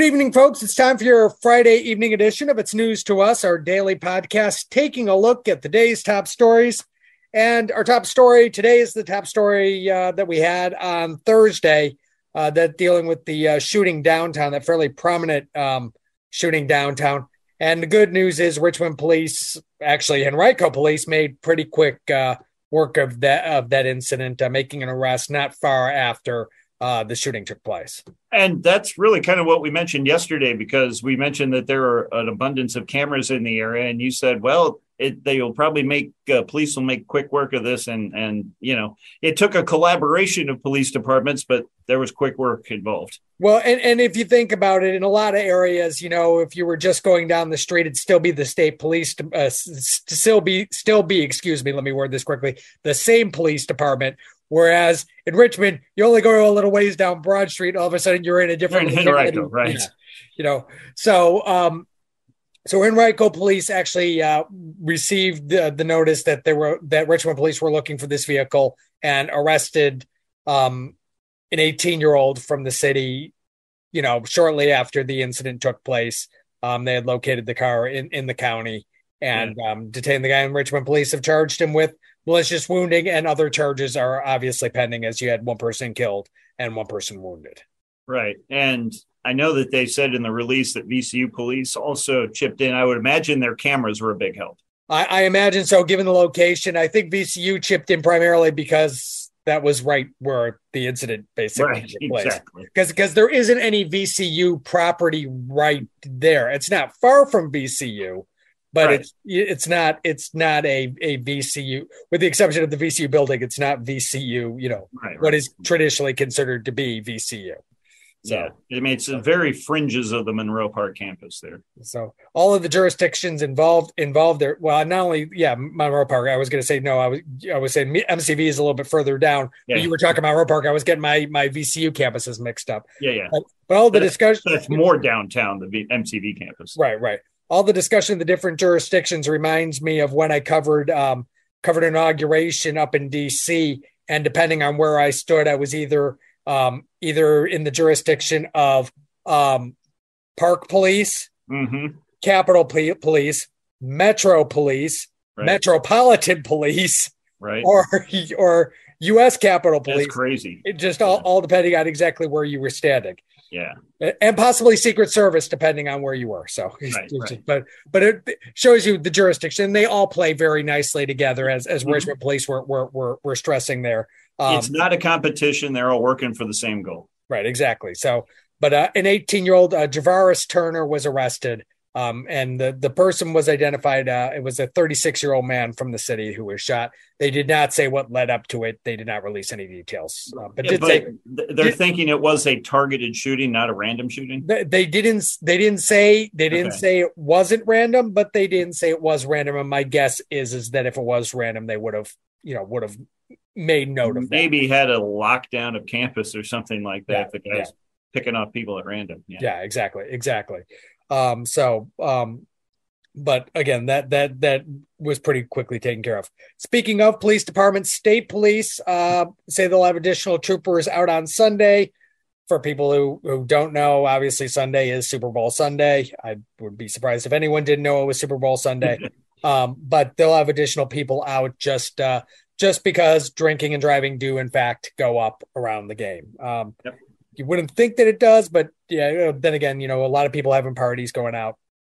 Good evening, folks. It's time for your Friday evening edition of It's News to Us, our daily podcast, taking a look at the day's top stories. And our top story today is the top story uh, that we had on Thursday uh, that dealing with the uh, shooting downtown, that fairly prominent um, shooting downtown. And the good news is Richmond police, actually Henrico police, made pretty quick uh, work of that of that incident, uh, making an arrest not far after uh, the shooting took place. And that's really kind of what we mentioned yesterday because we mentioned that there are an abundance of cameras in the area, and you said, well, it, they'll probably make uh, police will make quick work of this, and and you know it took a collaboration of police departments, but there was quick work involved. Well, and, and if you think about it, in a lot of areas, you know, if you were just going down the street, it'd still be the state police, uh, still be still be, excuse me, let me word this quickly, the same police department Whereas in Richmond, you only go a little ways down Broad Street, all of a sudden you're in a different in Henrico, right? Yeah, you know, so um, so Henrico police actually uh, received the, the notice that they were that Richmond police were looking for this vehicle and arrested um, an 18 year old from the city. You know, shortly after the incident took place, um, they had located the car in in the county and yeah. um, detained the guy. And Richmond police have charged him with malicious wounding and other charges are obviously pending as you had one person killed and one person wounded. Right. And I know that they said in the release that VCU police also chipped in. I would imagine their cameras were a big help. I, I imagine so, given the location. I think VCU chipped in primarily because that was right where the incident basically right, took place. Exactly. Because because there isn't any VCU property right there. It's not far from VCU, but right. it's it's not it's not a a VCU with the exception of the VCU building. It's not VCU. You know right, what is traditionally considered to be VCU. So yeah, I mean it's the very fringes of the Monroe Park campus there. So all of the jurisdictions involved involved there. Well, not only yeah Monroe Park. I was going to say no. I was I was saying MCV is a little bit further down. Yeah. But you were talking about Monroe Park. I was getting my my VCU campuses mixed up. Yeah, yeah. But, but all the discussion that's more downtown the MCV campus. Right, right all the discussion of the different jurisdictions reminds me of when I covered um, covered inauguration up in D.C. And depending on where I stood, I was either um, either in the jurisdiction of um, Park Police, mm-hmm. Capitol P- Police, Metro Police, right. Metropolitan Police, right, or or U.S. Capitol Police. That's crazy. It just all, all depending on exactly where you were standing. Yeah, and possibly Secret Service, depending on where you were. So, right, right. but but it shows you the jurisdiction. They all play very nicely together, as as mm-hmm. Richmond Police were were were, were stressing there. Um, it's not a competition; they're all working for the same goal. Right, exactly. So, but uh, an 18 year old uh, Javaris Turner was arrested um, and the, the person was identified. Uh, it was a 36 year old man from the city who was shot. They did not say what led up to it. They did not release any details. Uh, but, yeah, but say, they're did, thinking it was a targeted shooting, not a random shooting. They, they didn't. They didn't say. They didn't okay. say it wasn't random, but they didn't say it was random. And my guess is is that if it was random, they would have you know would have made note of that. maybe that. had a lockdown of campus or something like that. Yeah, the guy's yeah. picking off people at random. Yeah. yeah, exactly, exactly. Um, so, um, but again, that that that was pretty quickly taken care of. Speaking of police department, state police uh, say they'll have additional troopers out on Sunday. For people who, who don't know, obviously Sunday is Super Bowl Sunday. I would be surprised if anyone didn't know it was Super Bowl Sunday. um, but they'll have additional people out just uh, just because drinking and driving do in fact go up around the game. Um, yep you wouldn't think that it does, but yeah, then again, you know, a lot of people having parties going out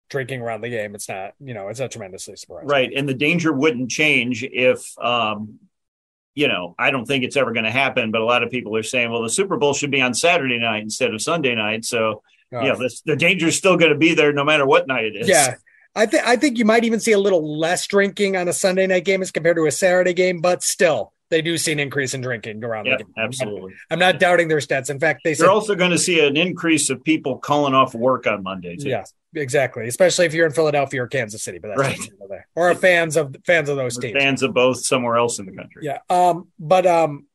drinking around the game. It's not, you know, it's not tremendously surprising. Right. And the danger wouldn't change if, um, you know, I don't think it's ever going to happen, but a lot of people are saying, well, the Super Bowl should be on Saturday night instead of Sunday night. So, uh, yeah, the, the danger is still going to be there no matter what night it is. Yeah. I think I think you might even see a little less drinking on a Sunday night game as compared to a Saturday game, but still, they do see an increase in drinking around Yeah, the game. absolutely. I'm not doubting their stats. In fact, they said You're also going to see an increase of people calling off work on Monday. Too. yes, exactly. Especially if you're in Philadelphia or Kansas City, but that's Right. neither here nor there. or fans of fans of those We're teams. fans of both somewhere else in the country. Yeah. Um, but um,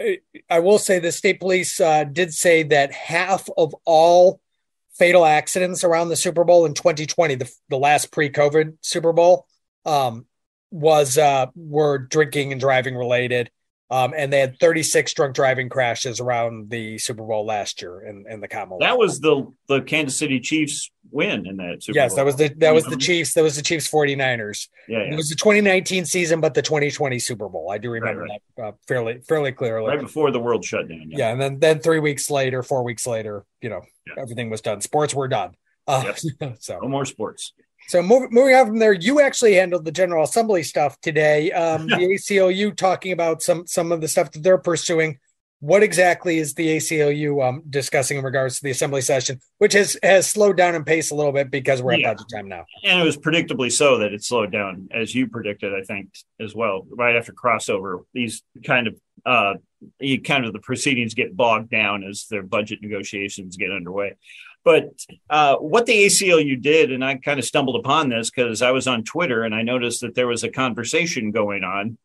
I- I will say the state police uh, did say that half of all fatal accidents around the Super Bowl in 2020, the, the last pre-COVID Super Bowl, um, was uh, were drinking and driving related. Um, and they had 36 drunk driving crashes around the Super Bowl last year in, in the Commonwealth. That was the the Kansas City Chiefs win in that Super yes, Bowl. that was the that was the Chiefs. That was the Chiefs 49ers. yeah, It was the 2019 season, but the 2020 Super Bowl. I do remember Right, that uh, fairly fairly clearly. right before the world shut down. yeah. and then then three weeks later, four weeks later, you know, Yeah. everything was done. Sports were done. Uh, no so no more sports. So moving moving on from there, you actually handled the General Assembly stuff today. Um, the ACLU talking about some some of the stuff that they're pursuing. What exactly is the ACLU um, discussing in regards to the assembly session, which has has slowed down in pace a little bit because we're at Yeah. budget time now? And it was predictably so that it slowed down, as you predicted, I think, as well. Right after crossover, these kind of uh, kind of the proceedings get bogged down as their budget negotiations get underway. But uh, what the ACLU did, and I kind of stumbled upon this because I was on Twitter and I noticed that there was a conversation going on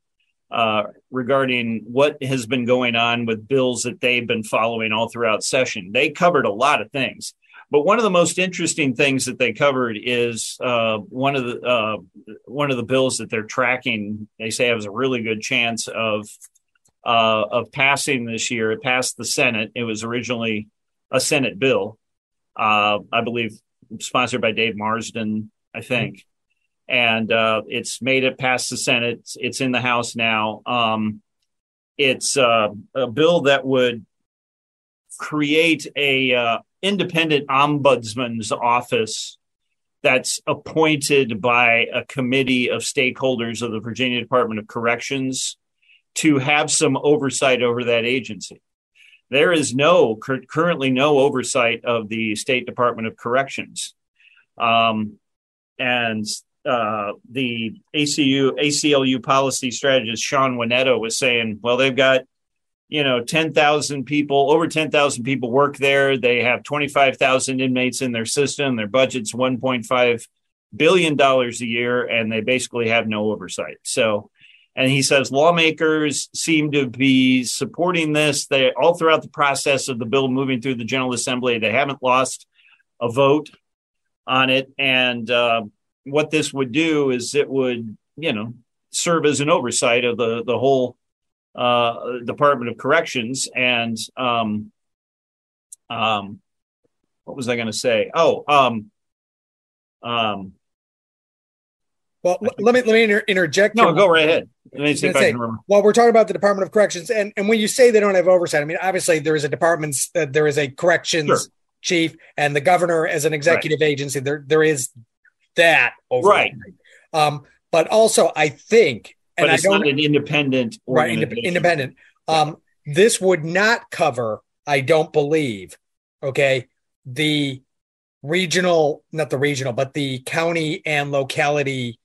uh, regarding what has been going on with bills that they've been following all throughout session. They covered a lot of things. But one of the most interesting things that they covered is uh, one of the uh, one of the bills that they're tracking. They say has a really good chance of uh, of passing this year. It passed the Senate. It was originally a Senate bill, uh, I believe, sponsored by Dave Marsden, I think, and uh, it's made it past the Senate. It's, it's in the House now. Um, it's uh, a bill that would create a uh, independent ombudsman's office that's appointed by a committee of stakeholders of the Virginia Department of Corrections to have some oversight over that agency. There is no cur- currently no oversight of the State Department of Corrections, um, and uh, the ACU ACLU policy strategist Shawn Weneta was saying, well, they've got you know 10,000 people over 10,000 people work there. They have 25,000 inmates in their system. Their budget's 1.5 billion dollars a year and they basically have no oversight. So and he says lawmakers seem to be supporting this. They all throughout the process of the bill moving through the general assembly they haven't lost a vote on it. And uh, what this would do is it would you know serve as an oversight of the the whole uh, Department of Corrections, and um, um, what was I going to say? Oh, um, um, Well, let me let me inter- interject. no, go right ahead. Let me see if I say. Well, we're talking about the Department of Corrections, and and when you say they don't have oversight, I mean obviously there is a department, uh, there is a corrections Sure. chief, and the governor as an executive agency. There there is that oversight. Right. Um, but also I think, and But I it's don't not an independent, right indep- independent. Um, this would not cover, I don't believe, okay, the regional, not the regional, but the county and locality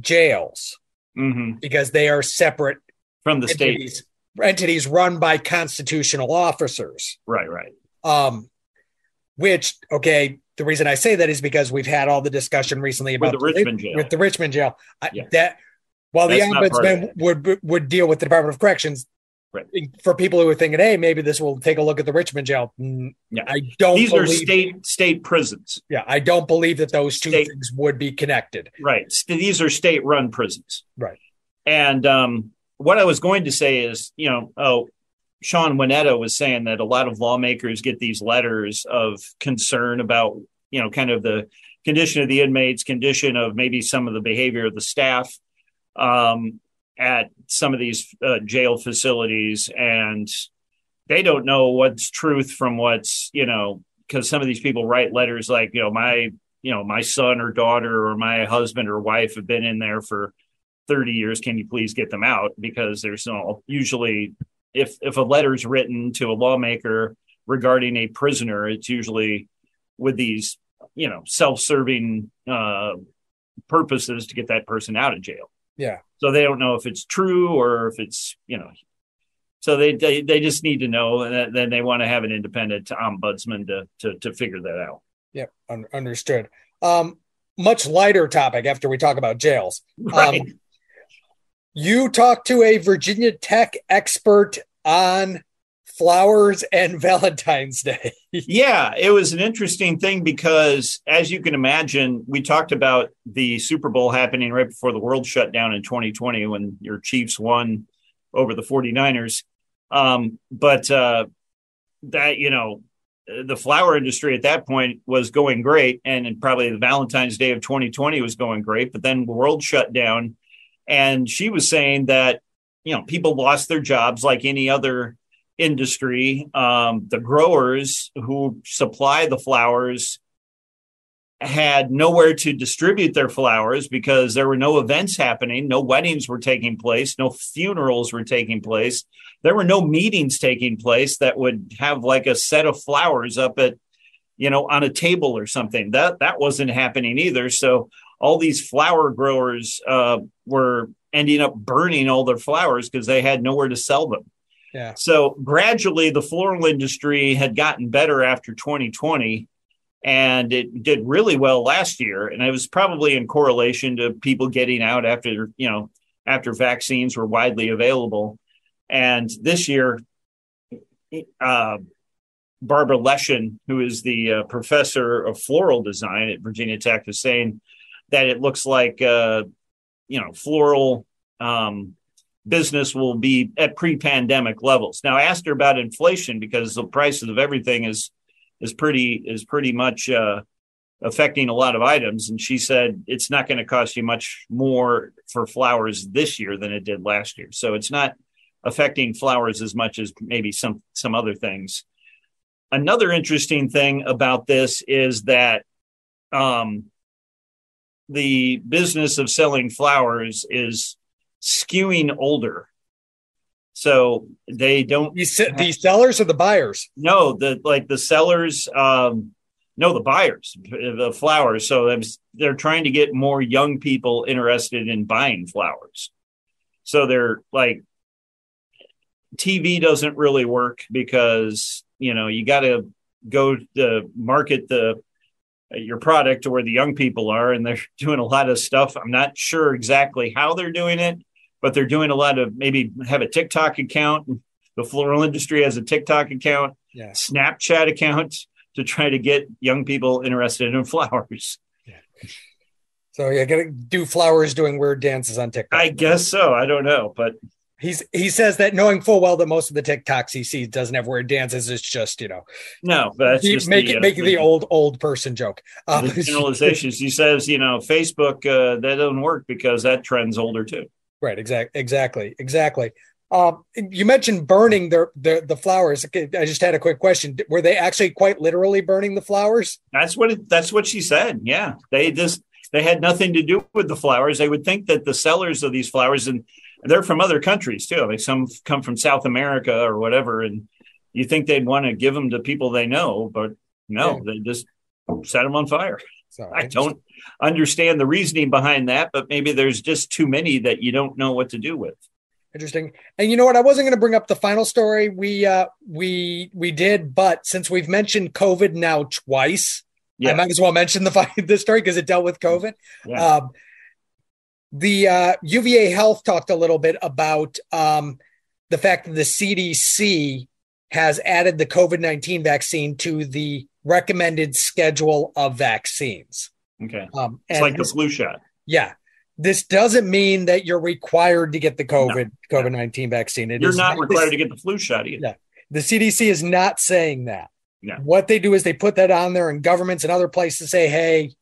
jails Mhm. because they are separate from the state. entities, run by constitutional officers. Right, right. Um, which okay, the reason I say that is because we've had all the discussion recently With about the Richmond jail. with the Richmond jail. I, That while That's the ombudsman would would deal with the Department of Corrections. Right. For people who are thinking, hey, maybe this will take a look at the Richmond jail. Mm, Yeah. I don't These are state state prisons. yeah, I don't believe that those two State- things would be connected. Right. These are state run prisons. Right. And um, what I was going to say is, you know, oh, Shawn Weneta was saying that a lot of lawmakers get these letters of concern about, you know, kind of the condition of the inmates, condition of maybe some of the behavior of the staff um, at some of these uh, jail facilities. And they don't know what's truth from what's, you know, because some of these people write letters like, you know, my, you know, my son or daughter or my husband or wife have been in there for 30 years. Can you please get them out? Because there's no usually if if a letter's written to a lawmaker regarding a prisoner, it's usually with these, you know, self-serving uh purposes to get that person out of jail. Yeah. So they don't know if it's true or if it's, you know, so they they, they just need to know, and then they want to have an independent ombudsman to to, to figure that out. Yep, un- understood. Um, much lighter topic after we talk about jails. Right. Um, you talked to a Virginia Tech expert on flowers and Valentine's Day. yeah, it was an interesting thing because, as you can imagine, we talked about the Super Bowl happening right before the world shut down in 2020 when your Chiefs won over the 49ers. Um, but uh, that, you know, the flower industry at that point was going great. And probably the Valentine's Day of 2020 was going great. But then the world shut down. And she was saying that, you know, people lost their jobs like any other industry. Um, the growers who supply the flowers had nowhere to distribute their flowers because there were no events happening, no weddings were taking place, no funerals were taking place. There were no meetings taking place that would have like a set of flowers up at, you know, on a table or something. That that wasn't happening either. So all these flower growers uh, were ending up burning all their flowers because they had nowhere to sell them. So gradually, the floral industry had gotten better after 2020 and it did really well last year and it was probably in correlation to people getting out after you know after vaccines were widely available. And this year uh, Barbara Leshyn who is the uh, professor of floral design at virginia tech is saying that it looks like uh, you know floral um, business will be at pre-pandemic levels now i asked her about inflation because the prices of everything is is pretty is pretty much uh, affecting a lot of items. And she said it's not going to cost you much more for flowers this year than it did last year. So it's not affecting flowers as much as maybe some some other things. Another interesting thing about this is that um, the business of selling flowers is skewing older. So they don't. These, these sellers or the buyers? No, the like the sellers. Um, no, the buyers, the flowers. So they're trying to get more young people interested in buying flowers. So they're like, TV doesn't really work because you know you got to go to market the your product to where the young people are, and they're doing a lot of stuff. I'm not sure exactly how they're doing it but they're doing a lot of maybe have a TikTok account. The floral industry has a TikTok account, yeah. Snapchat account to try to get young people interested in flowers. Yeah. So yeah, gonna do flowers doing weird dances on TikTok. I guess so. I don't know, but he's he says that knowing full well that most of the TikToks he sees doesn't have weird dances. It's just you know, no, but that's just make the, it uh, make the old old person joke. Um, generalizations. he says, you know, Facebook uh, that doesn't work because that trend's older too. Right. Exactly. Exactly. Exactly. Um, you mentioned burning the, the the flowers. I just had a quick question. Were they actually quite literally burning the flowers? That's what it, that's what she said. Yeah, they just they had nothing to do with the flowers. They would think that the sellers of these flowers and they're from other countries too. Like some come from South America or whatever, and you think they'd want to give them to people they know, but no, yeah. they just set them on fire. So I don't understand the reasoning behind that, but maybe there's just too many that you don't know what to do with. Interesting. And you know what? I wasn't going to bring up the final story. We uh we we did, but since we've mentioned COVID now twice, yeah. I might as well mention the this story because it dealt with COVID. Yeah. Um, the uh, UVA Health talked a little bit about um, the fact that the CDC has added the COVID 19 vaccine to the recommended schedule of vaccines. Okay. Um, it's like the flu shot. Yeah. This doesn't mean that you're required to get the COVID no, COVID 19 no. vaccine. It you're not required this, to get the flu shot either. Yeah. The CDC is not saying that. No. What they do is they put that on there, and governments and other places say, hey,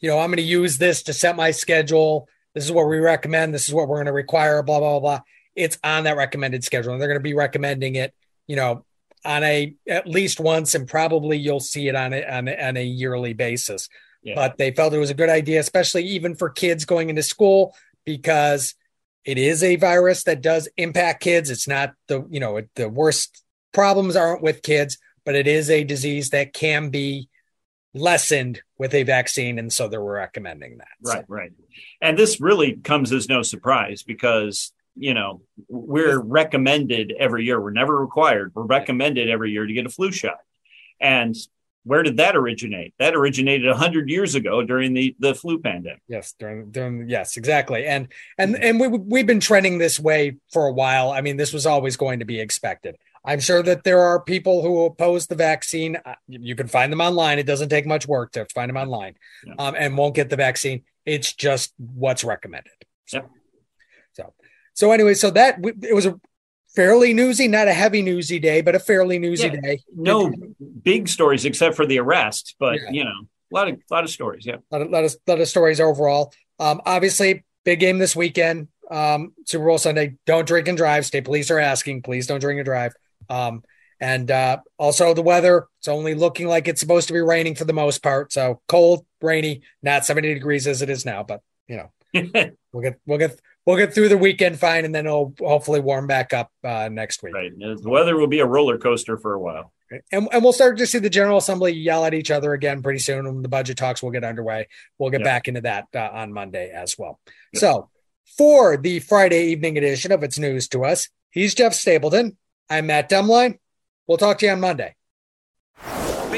you know, I'm going to use this to set my schedule. This is what we recommend. This is what we're going to require, blah, blah, blah. It's on that recommended schedule. And they're going to be recommending it, you know, on a at least once, and probably you'll see it on a, on a, on a yearly basis. Yeah. But they felt it was a good idea, especially even for kids going into school, because it is a virus that does impact kids. It's not the you know the worst problems aren't with kids, but it is a disease that can be lessened with a vaccine, and so they were recommending that. Right, so. right. And this really comes as no surprise because you know we're recommended every year. We're never required. We're recommended every year to get a flu shot. And where did that originate? That originated hundred years ago during the the flu pandemic. Yes, during during yes, exactly. And and and we we've been trending this way for a while. I mean, this was always going to be expected. I'm sure that there are people who oppose the vaccine. Uh, you can find them online. It doesn't take much work to find them online, yeah. um, and won't get the vaccine. It's just what's recommended. So, yep. So, anyway, so that it was a fairly newsy, not a heavy newsy day, but a fairly newsy yeah. day. No big stories except for the arrest, but yeah. you know, a lot of a lot of stories. Yeah, a lot of, lot of, lot of stories overall. Um, obviously, big game this weekend. Um, Super Bowl Sunday. Don't drink and drive. State police are asking. Please don't drink and drive. Um, and uh, also the weather. It's only looking like it's supposed to be raining for the most part. So cold, rainy, not 70 degrees as it is now. But you know, we'll get we'll get we'll get through the weekend fine, and then it'll hopefully warm back up uh, next week. Right. The weather will be a roller coaster for a while. And, and we'll start to see the General Assembly yell at each other again pretty soon. When the budget talks will get underway. We'll get yep. back into that uh, on Monday as well. Yep. So, for the Friday evening edition of It's News to Us, he's Jeff Stapleton. I'm Matt Demline. We'll talk to you on Monday.